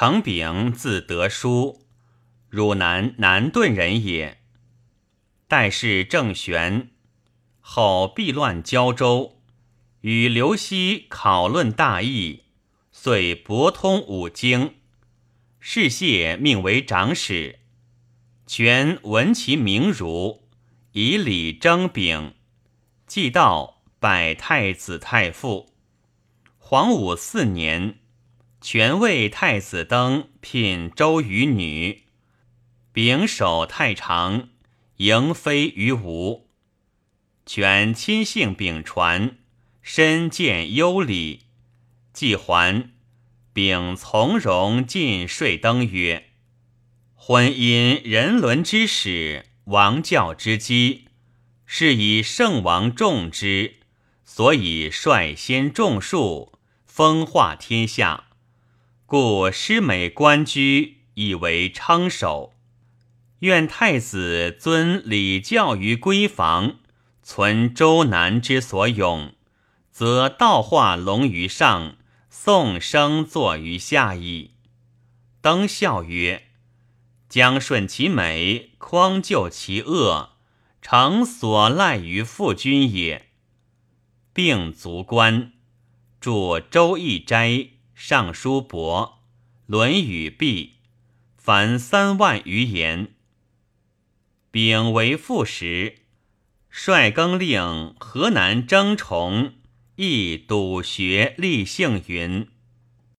程炳字德叔，汝南南顿人也。代世郑玄，后避乱交州，与刘熙考论大义，遂博通五经。世谢命为长史。权闻其名儒，以礼征炳，既到拜太子太傅。黄武四年。权为太子登聘周瑜女，秉守太常，迎妃于吴。权亲信秉传，身见优礼，既还，秉从容进税登曰：“婚姻人伦之始，王教之基，是以圣王重之，所以率先种树，风化天下。”故师美官居，以为昌首。愿太子尊礼教于闺房，存周南之所咏，则道化隆于上，颂声作于下矣。登笑曰：“将顺其美，匡救其恶，诚所赖于父君也。”并卒官，著《周易斋》。尚书伯，《论语》毕，凡三万余言。丙为副时，率更令河南征崇，亦笃学立姓云。